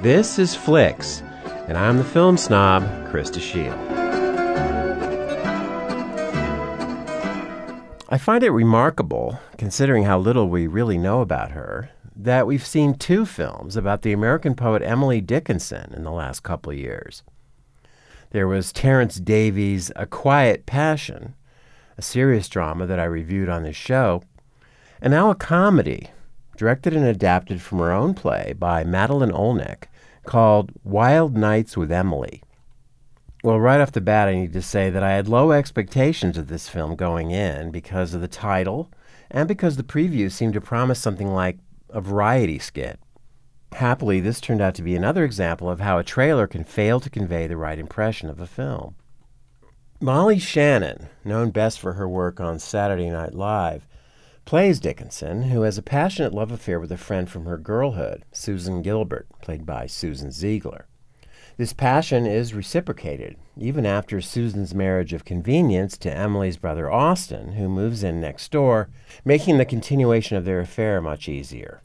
This is Flicks, and I'm the film snob, Krista Shield. I find it remarkable, considering how little we really know about her, that we've seen two films about the American poet Emily Dickinson in the last couple of years. There was Terence Davies' A Quiet Passion, a serious drama that I reviewed on this show, and now a comedy, directed and adapted from her own play by Madeline Olnek, called Wild Nights with Emily. Well, right off the bat, I need to say that I had low expectations of this film going in because of the title and because the preview seemed to promise something like a variety skit. Happily, this turned out to be another example of how a trailer can fail to convey the right impression of a film. Molly Shannon, known best for her work on Saturday Night Live, plays Dickinson, who has a passionate love affair with a friend from her girlhood, Susan Gilbert, played by Susan Ziegler. This passion is reciprocated, even after Susan's marriage of convenience to Emily's brother Austin, who moves in next door, making the continuation of their affair much easier.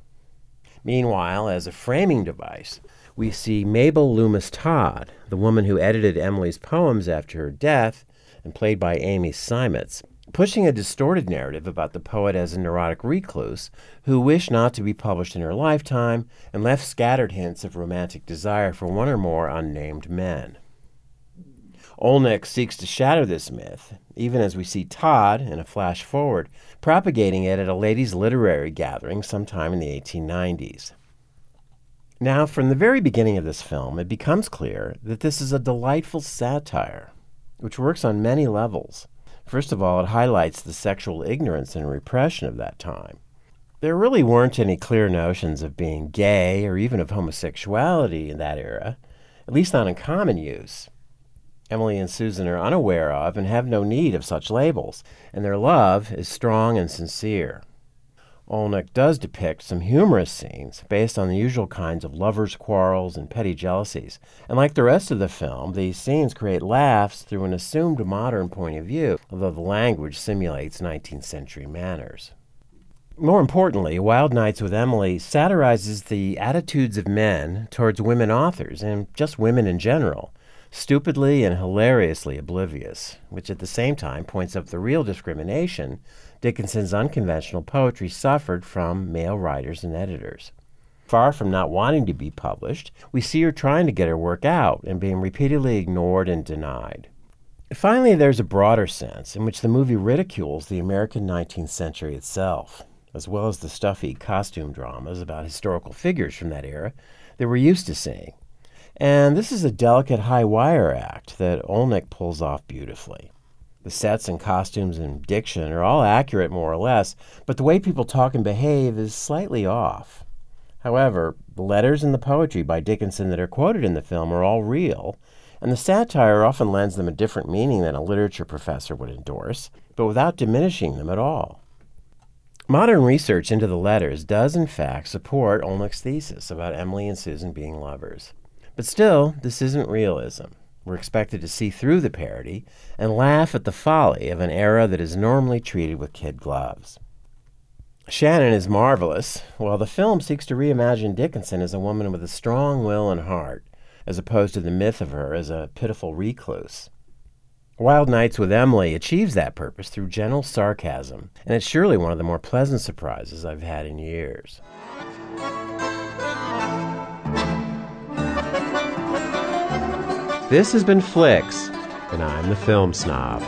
Meanwhile, as a framing device, we see Mabel Loomis Todd, the woman who edited Emily's poems after her death and played by Amy Seimetz, pushing a distorted narrative about the poet as a neurotic recluse who wished not to be published in her lifetime and left scattered hints of romantic desire for one or more unnamed men. Olnek seeks to shatter this myth, even as we see Todd, in a flash forward, propagating it at a ladies' literary gathering sometime in the 1890s. Now, from the very beginning of this film, it becomes clear that this is a delightful satire, which works on many levels. First of all, it highlights the sexual ignorance and repression of that time. There really weren't any clear notions of being gay or even of homosexuality in that era, at least not in common use. Emily and Susan are unaware of and have no need of such labels, and their love is strong and sincere. Olnek does depict some humorous scenes based on the usual kinds of lovers' quarrels and petty jealousies. And like the rest of the film, these scenes create laughs through an assumed modern point of view, although the language simulates 19th century manners. More importantly, Wild Nights with Emily satirizes the attitudes of men towards women authors and just women in general stupidly and hilariously oblivious, which at the same time points up the real discrimination Dickinson's unconventional poetry suffered from male writers and editors. Far from not wanting to be published, we see her trying to get her work out and being repeatedly ignored and denied. Finally, there's a broader sense in which the movie ridicules the American 19th century itself, as well as the stuffy costume dramas about historical figures from that era that we're used to seeing. And this is a delicate high wire act that Olnek pulls off beautifully. The sets and costumes and diction are all accurate, more or less, but the way people talk and behave is slightly off. However, the letters and the poetry by Dickinson that are quoted in the film are all real, and the satire often lends them a different meaning than a literature professor would endorse, but without diminishing them at all. Modern research into the letters does, in fact, support Olnek's thesis about Emily and Susan being lovers. But still, this isn't realism. We're expected to see through the parody and laugh at the folly of an era that is normally treated with kid gloves. Shannon is marvelous, while the film seeks to reimagine Dickinson as a woman with a strong will and heart, as opposed to the myth of her as a pitiful recluse. Wild Nights with Emily achieves that purpose through gentle sarcasm, and it's surely one of the more pleasant surprises I've had in years. This has been Flicks, and I'm the film snob.